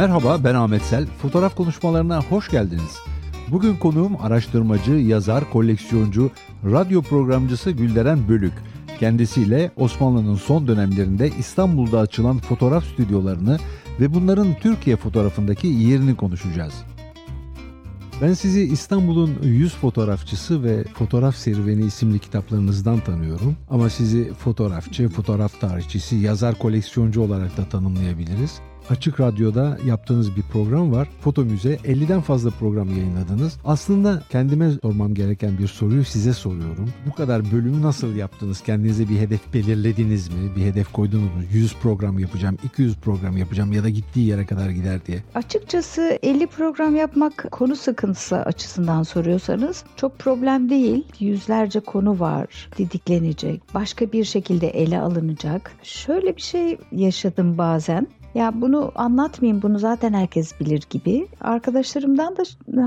Merhaba ben Ahmet Sel. Fotoğraf konuşmalarına hoş geldiniz. Bugün konuğum araştırmacı, yazar, koleksiyoncu, radyo programcısı Gülderen Bölük. Kendisiyle Osmanlı'nın son dönemlerinde İstanbul'da açılan fotoğraf stüdyolarını ve bunların Türkiye fotoğrafındaki yerini konuşacağız. Ben sizi İstanbul'un yüz fotoğrafçısı ve Fotoğraf Serüveni isimli kitaplarınızdan tanıyorum. Ama sizi fotoğrafçı, fotoğraf tarihçisi, yazar koleksiyoncu olarak da tanımlayabiliriz. Açık Radyo'da yaptığınız bir program var. Foto Müze 50'den fazla program yayınladınız. Aslında kendime sormam gereken bir soruyu size soruyorum. Bu kadar bölümü nasıl yaptınız? Kendinize bir hedef belirlediniz mi? Bir hedef koydunuz mu? 100 program yapacağım, 200 program yapacağım ya da gittiği yere kadar gider diye. Açıkçası 50 program yapmak konu sıkıntısı açısından soruyorsanız çok problem değil. Yüzlerce konu var didiklenecek, başka bir şekilde ele alınacak. Şöyle bir şey yaşadım bazen. Ya bunu anlatmayayım bunu zaten herkes bilir gibi. Arkadaşlarımdan da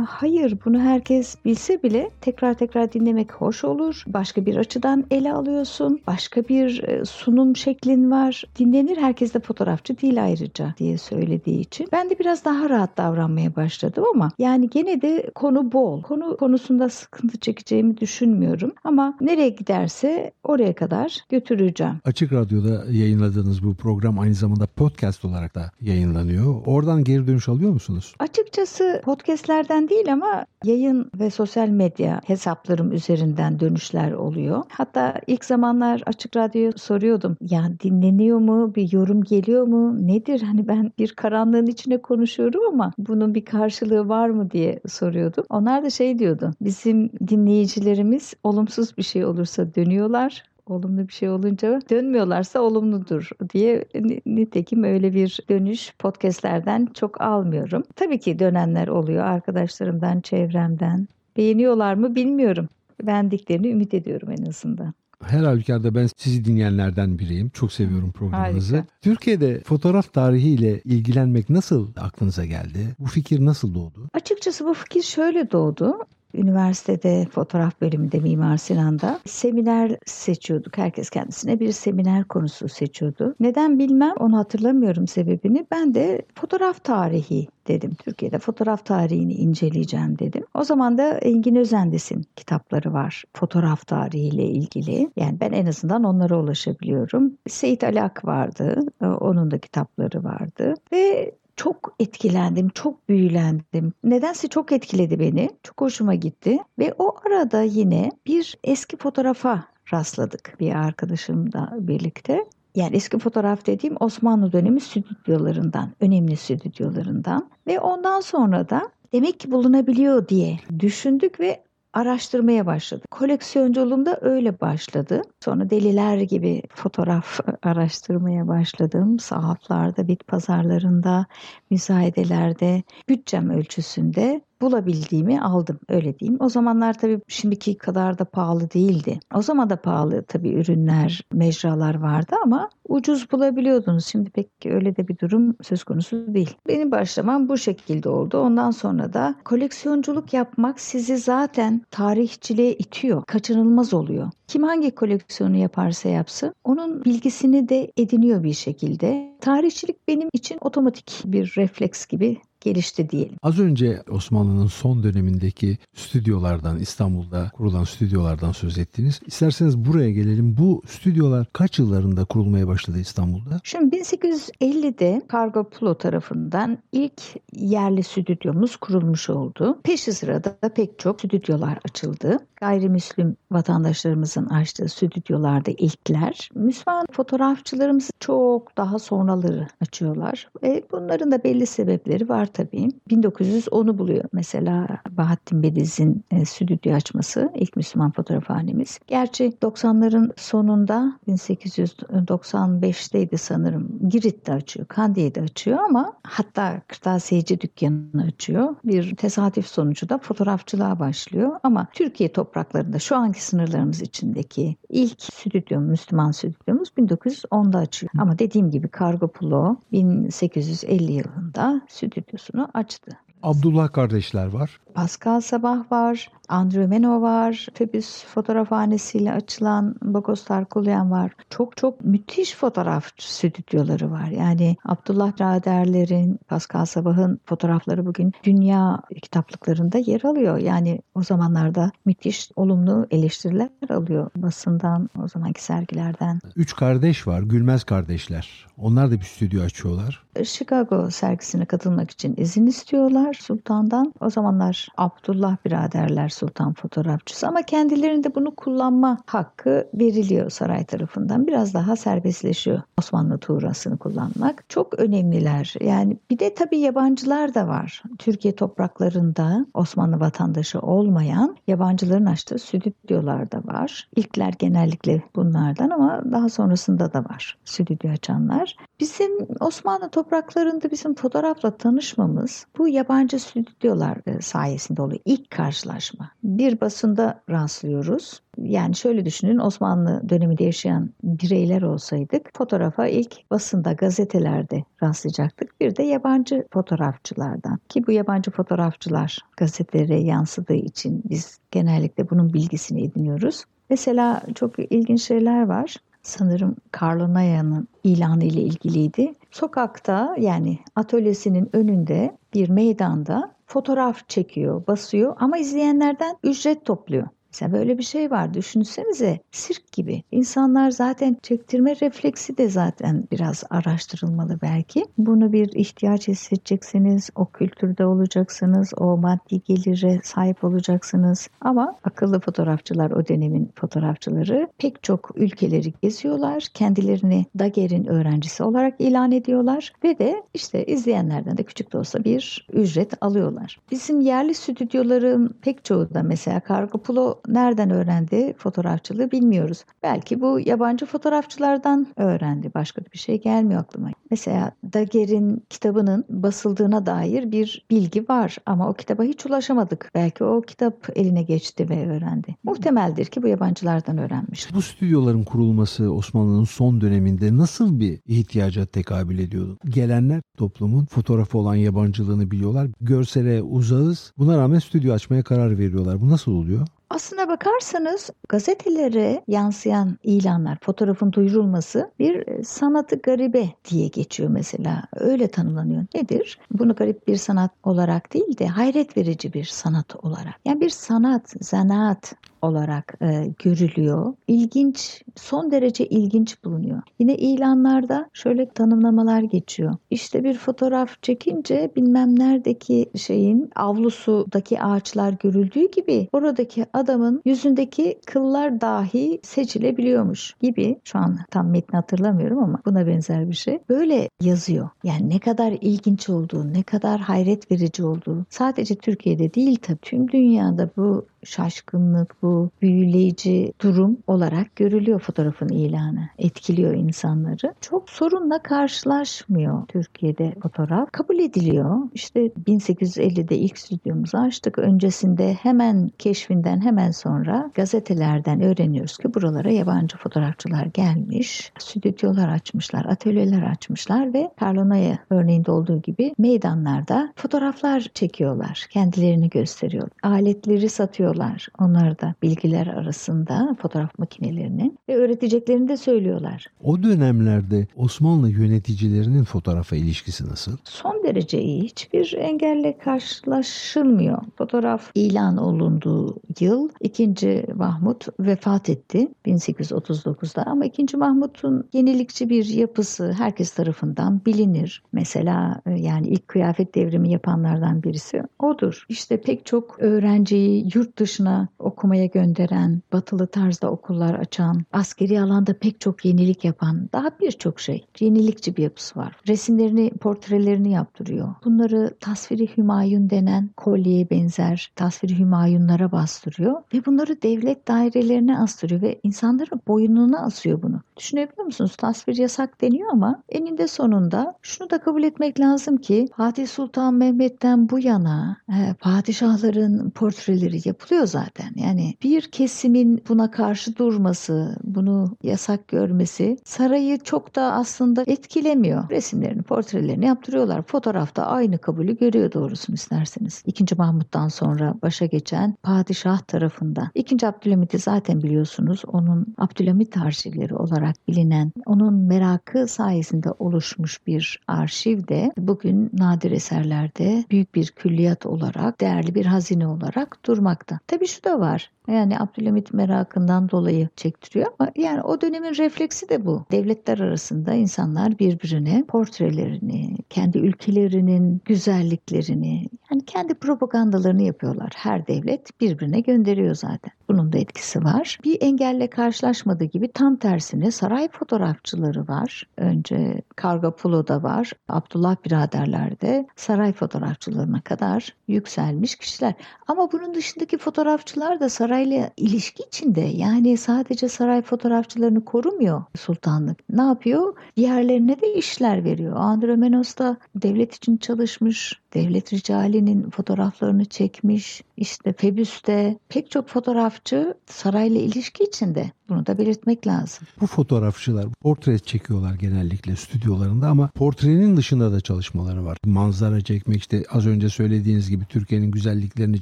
hayır bunu herkes bilse bile tekrar tekrar dinlemek hoş olur. Başka bir açıdan ele alıyorsun. Başka bir e, sunum şeklin var. Dinlenir herkes de fotoğrafçı değil ayrıca diye söylediği için. Ben de biraz daha rahat davranmaya başladım ama yani gene de konu bol. Konu konusunda sıkıntı çekeceğimi düşünmüyorum. Ama nereye giderse oraya kadar götüreceğim. Açık Radyo'da yayınladığınız bu program aynı zamanda podcast olarak olarak da yayınlanıyor. Oradan geri dönüş alıyor musunuz? Açıkçası podcastlerden değil ama yayın ve sosyal medya hesaplarım üzerinden dönüşler oluyor. Hatta ilk zamanlar Açık Radyo'ya soruyordum. Ya dinleniyor mu? Bir yorum geliyor mu? Nedir? Hani ben bir karanlığın içine konuşuyorum ama bunun bir karşılığı var mı diye soruyordum. Onlar da şey diyordu. Bizim dinleyicilerimiz olumsuz bir şey olursa dönüyorlar olumlu bir şey olunca dönmüyorlarsa olumludur diye nitekim öyle bir dönüş podcastlerden çok almıyorum. Tabii ki dönenler oluyor arkadaşlarımdan, çevremden. Beğeniyorlar mı bilmiyorum. Beğendiklerini ümit ediyorum en azından. Her halükarda ben sizi dinleyenlerden biriyim. Çok seviyorum programınızı. Harika. Türkiye'de fotoğraf tarihiyle ilgilenmek nasıl aklınıza geldi? Bu fikir nasıl doğdu? Açıkçası bu fikir şöyle doğdu üniversitede fotoğraf bölümünde Mimar Sinan'da seminer seçiyorduk. Herkes kendisine bir seminer konusu seçiyordu. Neden bilmem onu hatırlamıyorum sebebini. Ben de fotoğraf tarihi dedim. Türkiye'de fotoğraf tarihini inceleyeceğim dedim. O zaman da Engin Özendes'in kitapları var. Fotoğraf tarihiyle ilgili. Yani ben en azından onlara ulaşabiliyorum. Seyit Alak vardı. Onun da kitapları vardı. Ve çok etkilendim, çok büyülendim. Nedense çok etkiledi beni. Çok hoşuma gitti. Ve o arada yine bir eski fotoğrafa rastladık bir arkadaşımla birlikte. Yani eski fotoğraf dediğim Osmanlı dönemi stüdyolarından, önemli stüdyolarından. Ve ondan sonra da demek ki bulunabiliyor diye düşündük ve araştırmaya başladım. Koleksiyonculuğum da öyle başladı. Sonra deliler gibi fotoğraf araştırmaya başladım. Sahaflarda, bit pazarlarında, müzayedelerde, bütçem ölçüsünde bulabildiğimi aldım öyle diyeyim. O zamanlar tabii şimdiki kadar da pahalı değildi. O zaman da pahalı tabii ürünler, mecralar vardı ama ucuz bulabiliyordunuz. Şimdi pek öyle de bir durum söz konusu değil. Benim başlamam bu şekilde oldu. Ondan sonra da koleksiyonculuk yapmak sizi zaten tarihçiliğe itiyor. Kaçınılmaz oluyor. Kim hangi koleksiyonu yaparsa yapsın onun bilgisini de ediniyor bir şekilde. Tarihçilik benim için otomatik bir refleks gibi gelişti diyelim. Az önce Osmanlı'nın son dönemindeki stüdyolardan, İstanbul'da kurulan stüdyolardan söz ettiniz. İsterseniz buraya gelelim. Bu stüdyolar kaç yıllarında kurulmaya başladı İstanbul'da? Şimdi 1850'de Kargo Pulo tarafından ilk yerli stüdyomuz kurulmuş oldu. Peşi sırada pek çok stüdyolar açıldı. Gayrimüslim vatandaşlarımızın açtığı stüdyolarda ilkler. Müslüman fotoğrafçılarımız çok daha sonraları açıyorlar. E, bunların da belli sebepleri var tabii. 1910'u buluyor mesela Bahattin Bediz'in e, stüdyo açması ilk Müslüman fotoğrafhanemiz. Gerçi 90'ların sonunda 1895'teydi sanırım Girit'te açıyor, Kandiye'de açıyor ama hatta kırtasiyeci dükkanını açıyor. Bir tesadüf sonucu da fotoğrafçılığa başlıyor ama Türkiye topraklarında şu anki sınırlarımız içindeki ilk stüdyo, Müslüman stüdyomuz 1910'da açıyor. Ama dediğim gibi Kargo Pulo 1850 yılında stüdyo radyosunu açtı. Abdullah kardeşler var. Pascal Sabah var, Andrew Meno var, Febüs fotoğrafhanesiyle açılan Bogostar Kulyan var. Çok çok müthiş fotoğraf stüdyoları var. Yani Abdullah Raderler'in, Pascal Sabah'ın fotoğrafları bugün dünya kitaplıklarında yer alıyor. Yani o zamanlarda müthiş olumlu eleştiriler alıyor basından, o zamanki sergilerden. Üç kardeş var, Gülmez kardeşler. Onlar da bir stüdyo açıyorlar. Chicago sergisine katılmak için izin istiyorlar sultandan. O zamanlar Abdullah biraderler sultan fotoğrafçısı ama kendilerinde bunu kullanma hakkı veriliyor saray tarafından. Biraz daha serbestleşiyor Osmanlı tuğrasını kullanmak. Çok önemliler. Yani bir de tabii yabancılar da var. Türkiye topraklarında Osmanlı vatandaşı olmayan yabancıların açtığı stüdyolar da var. İlkler genellikle bunlardan ama daha sonrasında da var stüdyo açanlar. Bizim Osmanlı topraklarında bizim fotoğrafla tanışmamız bu yabancı stüdyolar e, sayesinde oluyor. İlk karşılaşma. Bir basında rastlıyoruz. Yani şöyle düşünün Osmanlı döneminde yaşayan bireyler olsaydık fotoğrafa ilk basında gazetelerde rastlayacaktık. Bir de yabancı fotoğrafçılardan ki bu yabancı fotoğrafçılar gazetelere yansıdığı için biz genellikle bunun bilgisini ediniyoruz. Mesela çok ilginç şeyler var sanırım Carlo Naya'nın ilanı ile ilgiliydi. Sokakta yani atölyesinin önünde bir meydanda fotoğraf çekiyor, basıyor ama izleyenlerden ücret topluyor. Mesela böyle bir şey var. Düşünsenize sirk gibi. İnsanlar zaten çektirme refleksi de zaten biraz araştırılmalı belki. Bunu bir ihtiyaç hissedeceksiniz. O kültürde olacaksınız. O maddi gelire sahip olacaksınız. Ama akıllı fotoğrafçılar o dönemin fotoğrafçıları pek çok ülkeleri geziyorlar. Kendilerini Daguerre'in öğrencisi olarak ilan ediyorlar. Ve de işte izleyenlerden de küçük de olsa bir ücret alıyorlar. Bizim yerli stüdyoların pek çoğu da mesela Kargopulo nereden öğrendi fotoğrafçılığı bilmiyoruz. Belki bu yabancı fotoğrafçılardan öğrendi. Başka bir şey gelmiyor aklıma. Mesela Daguerre'in kitabının basıldığına dair bir bilgi var ama o kitaba hiç ulaşamadık. Belki o kitap eline geçti ve öğrendi. Muhtemeldir ki bu yabancılardan öğrenmiş. Bu stüdyoların kurulması Osmanlı'nın son döneminde nasıl bir ihtiyaca tekabül ediyordu? Gelenler toplumun fotoğrafı olan yabancılığını biliyorlar. Görsele uzağız. Buna rağmen stüdyo açmaya karar veriyorlar. Bu nasıl oluyor? Aslına bakarsanız gazetelere yansıyan ilanlar, fotoğrafın duyurulması bir e, sanatı garibe diye geçiyor mesela. Öyle tanımlanıyor. Nedir? Bunu garip bir sanat olarak değil de hayret verici bir sanat olarak. Yani bir sanat, zanaat olarak e, görülüyor. İlginç, son derece ilginç bulunuyor. Yine ilanlarda şöyle tanımlamalar geçiyor. İşte bir fotoğraf çekince bilmem neredeki şeyin avlusudaki ağaçlar görüldüğü gibi oradaki adamın yüzündeki kıllar dahi seçilebiliyormuş gibi. Şu an tam metni hatırlamıyorum ama buna benzer bir şey. Böyle yazıyor. Yani ne kadar ilginç olduğu, ne kadar hayret verici olduğu sadece Türkiye'de değil tabii tüm dünyada bu şaşkınlık, bu büyüleyici durum olarak görülüyor fotoğrafın ilanı. Etkiliyor insanları. Çok sorunla karşılaşmıyor Türkiye'de fotoğraf. Kabul ediliyor. İşte 1850'de ilk stüdyomuzu açtık. Öncesinde hemen keşfinden hemen sonra gazetelerden öğreniyoruz ki buralara yabancı fotoğrafçılar gelmiş. Stüdyolar açmışlar, atölyeler açmışlar ve Carlona'ya örneğinde olduğu gibi meydanlarda fotoğraflar çekiyorlar. Kendilerini gösteriyor. Aletleri satıyorlar. Onlar da bilgiler arasında fotoğraf makinelerinin ve öğreteceklerini de söylüyorlar. O dönemlerde Osmanlı yöneticilerinin fotoğrafa ilişkisi nasıl? Son derece iyi. Hiçbir engelle karşılaşılmıyor. Fotoğraf ilan olunduğu yıl 2. Mahmut vefat etti 1839'da ama 2. Mahmut'un yenilikçi bir yapısı herkes tarafından bilinir. Mesela e, yani ilk kıyafet devrimi yapanlardan birisi odur. İşte pek çok öğrenciyi yurt dışına okumaya gönderen, batılı tarzda okullar açan, askeri alanda pek çok yenilik yapan, daha birçok şey. Yenilikçi bir yapısı var. Resimlerini, portrelerini yaptırıyor. Bunları tasviri hümayun denen kolyeye benzer tasviri hümayunlara bastırıyor ve bunları devlet dairelerine astırıyor ve insanların boynuna asıyor bunu. Düşünebiliyor musunuz? Tasvir yasak deniyor ama eninde sonunda şunu da kabul etmek lazım ki Fatih Sultan Mehmet'ten bu yana e, padişahların portreleri yapılıyor zaten. Yani Yani bir kesimin buna karşı durması, bunu yasak görmesi sarayı çok da aslında etkilemiyor. Resimlerini, portrelerini yaptırıyorlar. Fotoğrafta aynı kabulü görüyor doğrusunu isterseniz. İkinci Mahmut'tan sonra başa geçen padişah tarafından. İkinci Abdülhamit'i zaten biliyorsunuz. Onun Abdülhamit arşivleri olarak bilinen, onun merakı sayesinde oluşmuş bir arşiv de bugün nadir eserlerde büyük bir külliyat olarak, değerli bir hazine olarak durmakta. Tabii şu da var. Yani Abdülhamit merakından dolayı çektiriyor ama yani o dönemin refleksi de bu. Devletler arasında insanlar birbirine portrelerini, kendi ülkelerinin güzelliklerini, yani kendi propagandalarını yapıyorlar. Her devlet birbirine gönderiyor zaten. Bunun da etkisi var. Bir engelle karşılaşmadığı gibi tam tersine saray fotoğrafçıları var. Önce Kargapulo'da var. Abdullah biraderlerde saray fotoğrafçılarına kadar yükselmiş kişiler. Ama bunun dışındaki fotoğrafçılar da sarayla ilişki içinde. Yani sadece saray fotoğrafçılarını korumuyor sultanlık. Ne yapıyor? Diğerlerine de işler veriyor. Andromenos da devlet için çalışmış. Devlet ricalinin fotoğraflarını çekmiş. İşte Febüs'te pek çok fotoğrafçı sarayla ilişki içinde. Bunu da belirtmek lazım. Bu fotoğrafçılar portre çekiyorlar genellikle stüdyolarında ama portrenin dışında da çalışmaları var. Manzara çekmek işte az önce söylediğiniz gibi Türkiye'nin güzelliklerini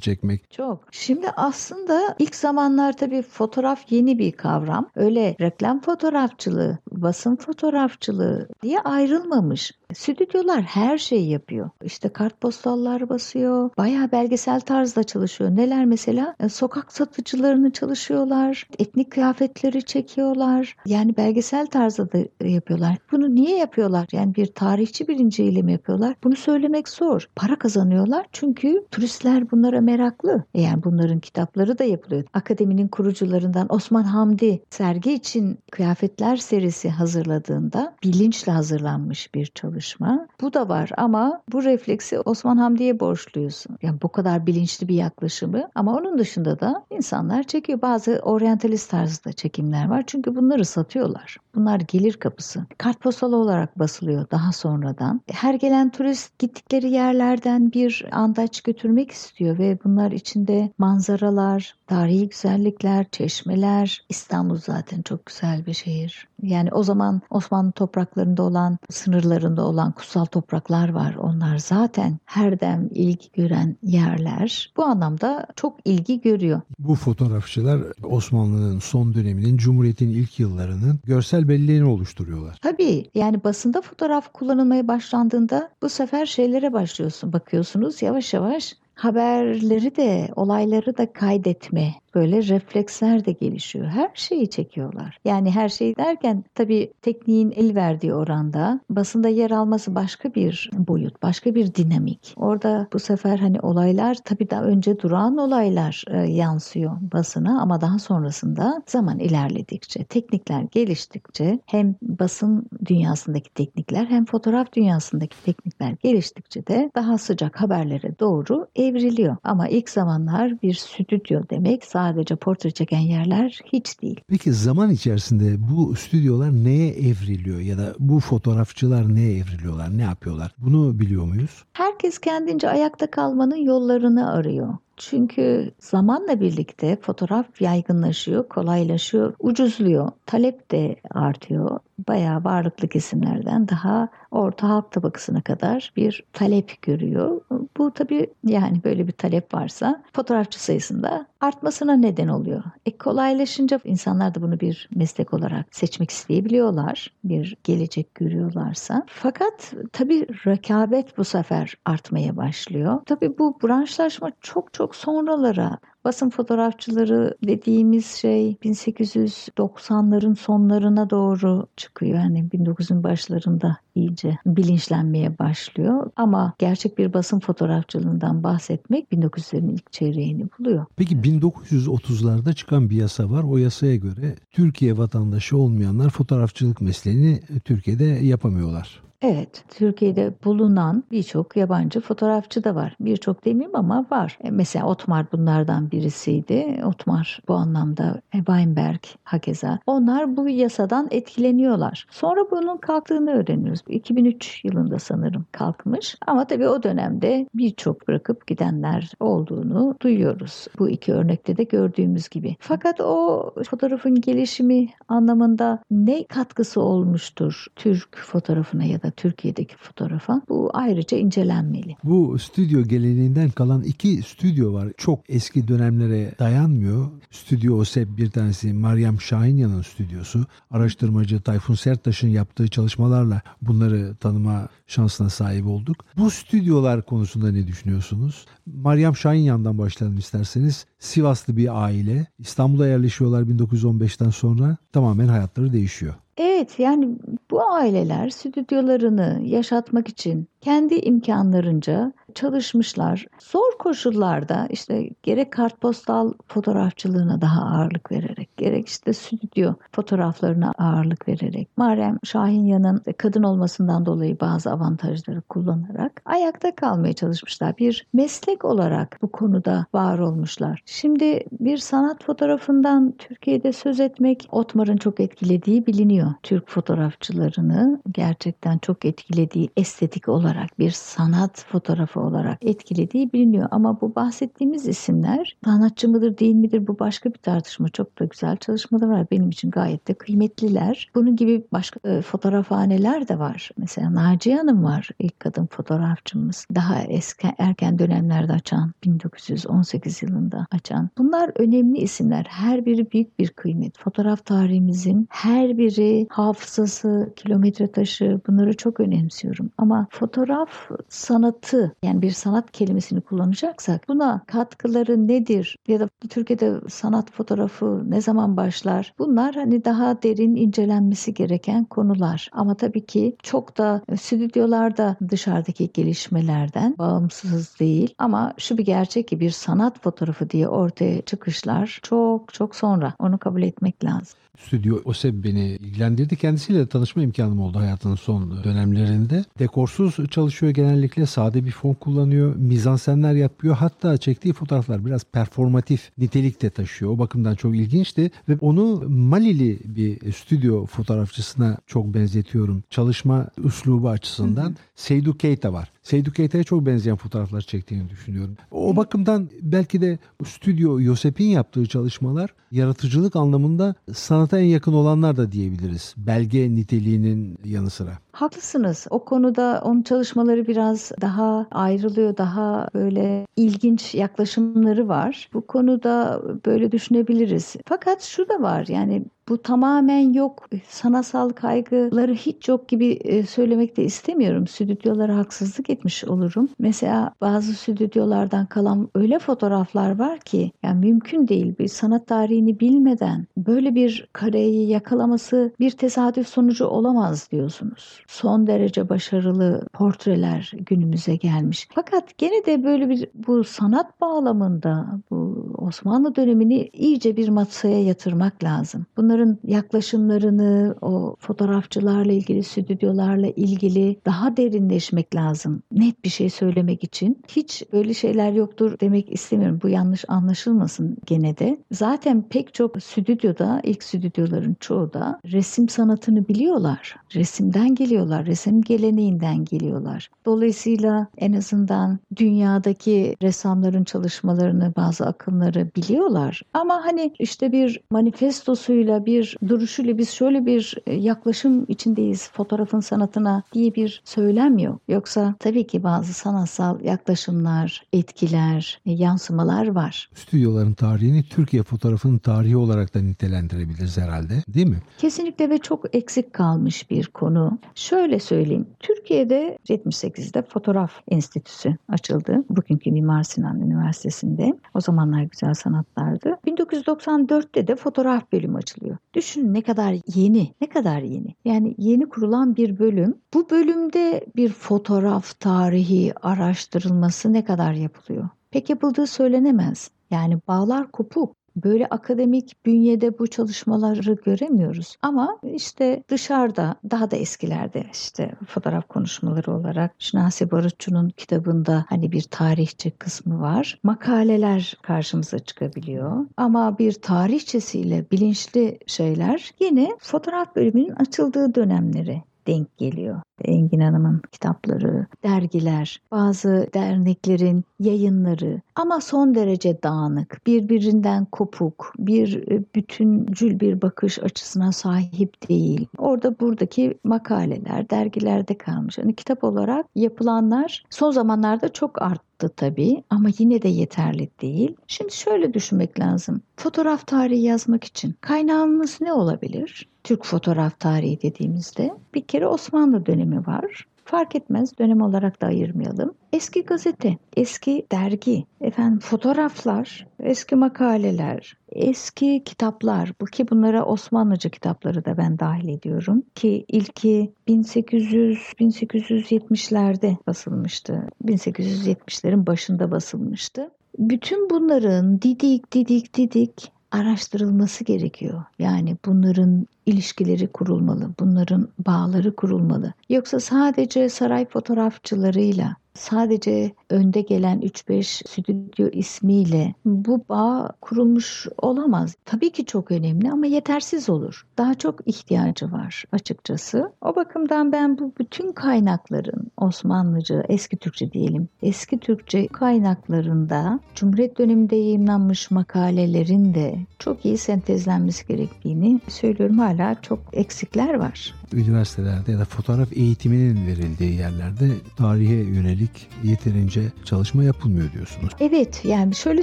çekmek. Çok. Şimdi aslında ilk zamanlar tabii fotoğraf yeni bir kavram. Öyle reklam fotoğrafçılığı, basın fotoğrafçılığı diye ayrılmamış. Stüdyolar her şeyi yapıyor. İşte kartpostallar basıyor. Bayağı belgesel tarzda çalışıyor. Neler mesela? E, sokak satıcılarını çalışıyorlar. Etnik kıyafetleri çekiyorlar. Yani belgesel tarzda da yapıyorlar. Bunu niye yapıyorlar? Yani bir tarihçi bilinciyle mi yapıyorlar? Bunu söylemek zor. Para kazanıyorlar çünkü turistler bunlara meraklı. E, yani bunların kitapları da yapılıyor. Akademinin kurucularından Osman Hamdi sergi için kıyafetler serisi hazırladığında bilinçle hazırlanmış bir çalışma. Bu da var ama bu refleksi Osman Hamdi'ye borçluyuz. Yani bu kadar bilinçli bir yaklaşımı ama onun dışında da insanlar çekiyor. Bazı oryantalist tarzda çekimler var. Çünkü bunları satıyorlar. Bunlar gelir kapısı. Kartpostal olarak basılıyor daha sonradan. Her gelen turist gittikleri yerlerden bir andaç götürmek istiyor ve bunlar içinde manzaralar, tarihi güzellikler, çeşmeler. İstanbul zaten çok güzel bir şehir. Yani o zaman Osmanlı topraklarında olan, sınırlarında olan kutsal topraklar var. Onlar zaten her dem ilgi gören yerler. Bu anlamda çok ilgi görüyor. Bu fotoğrafçılar Osmanlı'nın son döneminin, Cumhuriyet'in ilk yıllarının görsel belleğini oluşturuyorlar. Tabii yani basında fotoğraf kullanılmaya başlandığında bu sefer şeylere başlıyorsun. Bakıyorsunuz yavaş yavaş haberleri de olayları da kaydetme böyle refleksler de gelişiyor. Her şeyi çekiyorlar. Yani her şey derken tabii tekniğin el verdiği oranda basında yer alması başka bir boyut, başka bir dinamik. Orada bu sefer hani olaylar tabii daha önce duran olaylar e, yansıyor basına ama daha sonrasında zaman ilerledikçe, teknikler geliştikçe hem basın dünyasındaki teknikler hem fotoğraf dünyasındaki teknikler geliştikçe de daha sıcak haberlere doğru evriliyor. Ama ilk zamanlar bir stüdyo demek sadece portre çeken yerler hiç değil. Peki zaman içerisinde bu stüdyolar neye evriliyor ya da bu fotoğrafçılar neye evriliyorlar, ne yapıyorlar? Bunu biliyor muyuz? Herkes kendince ayakta kalmanın yollarını arıyor. Çünkü zamanla birlikte fotoğraf yaygınlaşıyor, kolaylaşıyor, ucuzluyor. Talep de artıyor. Bayağı varlıklı kesimlerden daha orta halk tabakasına kadar bir talep görüyor. Bu tabii yani böyle bir talep varsa fotoğrafçı sayısında artmasına neden oluyor. E kolaylaşınca insanlar da bunu bir meslek olarak seçmek isteyebiliyorlar. Bir gelecek görüyorlarsa. Fakat tabii rekabet bu sefer artmaya başlıyor. Tabii bu branşlaşma çok çok sonralara Basın fotoğrafçıları dediğimiz şey 1890'ların sonlarına doğru çıkıyor. Yani 1900'ün başlarında iyice bilinçlenmeye başlıyor. Ama gerçek bir basın fotoğrafçılığından bahsetmek 1900'lerin ilk çeyreğini buluyor. Peki 1930'larda çıkan bir yasa var. O yasaya göre Türkiye vatandaşı olmayanlar fotoğrafçılık mesleğini Türkiye'de yapamıyorlar. Evet, Türkiye'de bulunan birçok yabancı fotoğrafçı da var. Birçok demeyeyim ama var. E, mesela Otmar bunlardan birisiydi. Otmar bu anlamda e, Weinberg hakeza. Onlar bu yasadan etkileniyorlar. Sonra bunun kalktığını öğreniyoruz. 2003 yılında sanırım kalkmış. Ama tabii o dönemde birçok bırakıp gidenler olduğunu duyuyoruz. Bu iki örnekte de gördüğümüz gibi. Fakat o fotoğrafın gelişimi anlamında ne katkısı olmuştur Türk fotoğrafına ya da Türkiye'deki fotoğrafa? Bu ayrıca incelenmeli. Bu stüdyo geleneğinden kalan iki stüdyo var. Çok eski dönemlere dayanmıyor. Stüdyo OSEP bir tanesi Meryem Şahinyan'ın stüdyosu. Araştırmacı Tayfun Serttaş'ın yaptığı çalışmalarla bunları tanıma şansına sahip olduk. Bu stüdyolar konusunda ne düşünüyorsunuz? Meryem Şahinyan'dan başlayalım isterseniz. Sivaslı bir aile. İstanbul'a yerleşiyorlar 1915'ten sonra. Tamamen hayatları değişiyor. Evet yani bu aileler stüdyolarını yaşatmak için kendi imkanlarınca çalışmışlar. Zor koşullarda işte gerek kartpostal fotoğrafçılığına daha ağırlık vererek, gerek işte stüdyo fotoğraflarına ağırlık vererek, Meryem Şahinya'nın kadın olmasından dolayı bazı avantajları kullanarak ayakta kalmaya çalışmışlar. Bir meslek olarak bu konuda var olmuşlar. Şimdi bir sanat fotoğrafından Türkiye'de söz etmek Otmar'ın çok etkilediği biliniyor. Türk fotoğrafçılarını gerçekten çok etkilediği estetik olarak bir sanat fotoğrafı olarak etkilediği biliniyor. Ama bu bahsettiğimiz isimler sanatçı mıdır değil midir bu başka bir tartışma. Çok da güzel çalışmalar var. Benim için gayet de kıymetliler. Bunun gibi başka e, fotoğrafhaneler de var. Mesela Naciye Hanım var. ilk kadın fotoğrafçımız. Daha eski erken dönemlerde açan 1918 yılında açan. Bunlar önemli isimler. Her biri büyük bir kıymet. Fotoğraf tarihimizin her biri hafızası, kilometre taşı bunları çok önemsiyorum. Ama fotoğraf sanatı yani bir sanat kelimesini kullanacaksak buna katkıları nedir ya da Türkiye'de sanat fotoğrafı ne zaman başlar? Bunlar hani daha derin incelenmesi gereken konular. Ama tabii ki çok da stüdyolarda dışarıdaki gelişmelerden bağımsız değil. Ama şu bir gerçek ki bir sanat fotoğrafı diye ortaya çıkışlar çok çok sonra onu kabul etmek lazım stüdyo OSEB beni ilgilendirdi. Kendisiyle de tanışma imkanım oldu hayatının son dönemlerinde. Dekorsuz çalışıyor genellikle. Sade bir fon kullanıyor. Mizansenler yapıyor. Hatta çektiği fotoğraflar biraz performatif nitelik de taşıyor. O bakımdan çok ilginçti. Ve onu Malili bir stüdyo fotoğrafçısına çok benzetiyorum. Çalışma üslubu açısından. Hı hı. Seydu Keita var. Seydu Keita'ya çok benzeyen fotoğraflar çektiğini düşünüyorum. O bakımdan belki de stüdyo Yosep'in yaptığı çalışmalar yaratıcılık anlamında sanata en yakın olanlar da diyebiliriz. Belge niteliğinin yanı sıra. Haklısınız. O konuda onun çalışmaları biraz daha ayrılıyor, daha böyle ilginç yaklaşımları var. Bu konuda böyle düşünebiliriz. Fakat şu da var yani bu tamamen yok. Sanatsal kaygıları hiç yok gibi e, söylemek de istemiyorum. Stüdyolara haksızlık etmiş olurum. Mesela bazı stüdyolardan kalan öyle fotoğraflar var ki yani mümkün değil bir sanat tarihini bilmeden böyle bir kareyi yakalaması bir tesadüf sonucu olamaz diyorsunuz son derece başarılı portreler günümüze gelmiş. Fakat gene de böyle bir bu sanat bağlamında bu Osmanlı dönemini iyice bir masaya yatırmak lazım. Bunların yaklaşımlarını o fotoğrafçılarla ilgili, stüdyolarla ilgili daha derinleşmek lazım. Net bir şey söylemek için. Hiç böyle şeyler yoktur demek istemiyorum. Bu yanlış anlaşılmasın gene de. Zaten pek çok stüdyoda, ilk stüdyoların çoğu da resim sanatını biliyorlar. Resimden geliyor geliyorlar, resim geleneğinden geliyorlar. Dolayısıyla en azından dünyadaki ressamların çalışmalarını, bazı akımları biliyorlar. Ama hani işte bir manifestosuyla, bir duruşuyla biz şöyle bir e, yaklaşım içindeyiz fotoğrafın sanatına diye bir söylem yok. Yoksa tabii ki bazı sanatsal yaklaşımlar, etkiler, e, yansımalar var. Stüdyoların tarihini Türkiye fotoğrafının tarihi olarak da nitelendirebiliriz herhalde değil mi? Kesinlikle ve çok eksik kalmış bir konu. Şöyle söyleyeyim. Türkiye'de 78'de Fotoğraf Enstitüsü açıldı. Bugünkü Mimar Sinan Üniversitesi'nde. O zamanlar güzel sanatlardı. 1994'te de fotoğraf bölümü açılıyor. Düşünün ne kadar yeni, ne kadar yeni. Yani yeni kurulan bir bölüm. Bu bölümde bir fotoğraf tarihi araştırılması ne kadar yapılıyor? Pek yapıldığı söylenemez. Yani bağlar kopuk. Böyle akademik bünyede bu çalışmaları göremiyoruz. Ama işte dışarıda daha da eskilerde işte fotoğraf konuşmaları olarak Şinasi Barutçu'nun kitabında hani bir tarihçi kısmı var. Makaleler karşımıza çıkabiliyor. Ama bir tarihçesiyle bilinçli şeyler yine fotoğraf bölümünün açıldığı dönemleri denk geliyor. Engin Hanım'ın kitapları, dergiler, bazı derneklerin yayınları ama son derece dağınık, birbirinden kopuk, bir e, bütüncül bir bakış açısına sahip değil. Orada buradaki makaleler dergilerde kalmış. Yani kitap olarak yapılanlar son zamanlarda çok arttı tabii ama yine de yeterli değil. Şimdi şöyle düşünmek lazım. Fotoğraf tarihi yazmak için kaynağımız ne olabilir? Türk fotoğraf tarihi dediğimizde bir kere Osmanlı dönemi var. Fark etmez dönem olarak da ayırmayalım. Eski gazete, eski dergi, efendim fotoğraflar, eski makaleler, eski kitaplar, bu ki bunlara Osmanlıca kitapları da ben dahil ediyorum ki ilki 1800 1870'lerde basılmıştı. 1870'lerin başında basılmıştı. Bütün bunların didik didik didik araştırılması gerekiyor. Yani bunların ilişkileri kurulmalı, bunların bağları kurulmalı. Yoksa sadece saray fotoğrafçılarıyla sadece önde gelen 3-5 stüdyo ismiyle bu bağ kurulmuş olamaz. Tabii ki çok önemli ama yetersiz olur. Daha çok ihtiyacı var açıkçası. O bakımdan ben bu bütün kaynakların Osmanlıca, eski Türkçe diyelim, eski Türkçe kaynaklarında Cumhuriyet döneminde yayınlanmış makalelerin de çok iyi sentezlenmesi gerektiğini söylüyorum. Hala çok eksikler var üniversitelerde ya da fotoğraf eğitiminin verildiği yerlerde tarihe yönelik yeterince çalışma yapılmıyor diyorsunuz. Evet yani şöyle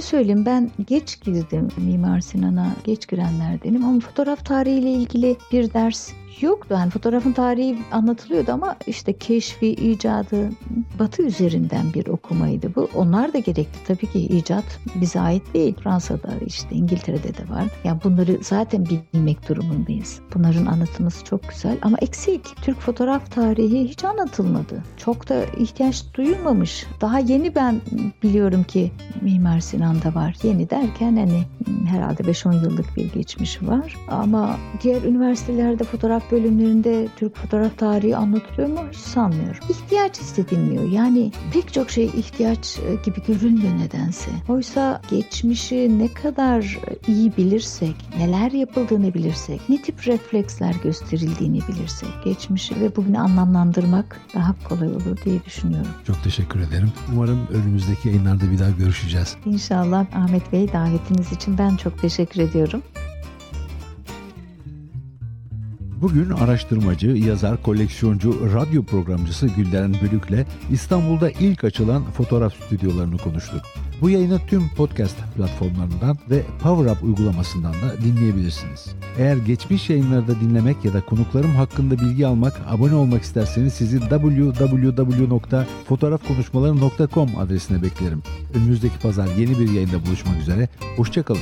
söyleyeyim ben geç girdim Mimar Sinan'a geç girenlerdenim ama fotoğraf tarihiyle ilgili bir ders yoktu. Yani fotoğrafın tarihi anlatılıyordu ama işte keşfi, icadı batı üzerinden bir okumaydı bu. Onlar da gerekli. Tabii ki icat bize ait değil. Fransa'da işte İngiltere'de de var. Yani bunları zaten bilmek durumundayız. Bunların anlatılması çok güzel ama eksik. Türk fotoğraf tarihi hiç anlatılmadı. Çok da ihtiyaç duyulmamış. Daha yeni ben biliyorum ki Mimar Sinan'da var. Yeni derken hani herhalde 5-10 yıllık bir geçmiş var. Ama diğer üniversitelerde fotoğraf bölümlerinde Türk fotoğraf tarihi anlatılıyor mu? Hiç sanmıyorum. İhtiyaç hissedilmiyor. Yani pek çok şey ihtiyaç e, gibi görünmüyor nedense. Oysa geçmişi ne kadar iyi bilirsek, neler yapıldığını bilirsek, ne tip refleksler gösterildiğini bilirsek, geçmişi ve bugünü anlamlandırmak daha kolay olur diye düşünüyorum. Çok teşekkür ederim. Umarım önümüzdeki yayınlarda bir daha görüşeceğiz. İnşallah Ahmet Bey davetiniz için ben çok teşekkür ediyorum. Bugün araştırmacı, yazar, koleksiyoncu, radyo programcısı Gülderen Bölük'le İstanbul'da ilk açılan fotoğraf stüdyolarını konuştuk. Bu yayını tüm podcast platformlarından ve Power Up uygulamasından da dinleyebilirsiniz. Eğer geçmiş yayınlarda dinlemek ya da konuklarım hakkında bilgi almak, abone olmak isterseniz sizi www.fotoğrafkonuşmaları.com adresine beklerim. Önümüzdeki pazar yeni bir yayında buluşmak üzere. Hoşçakalın.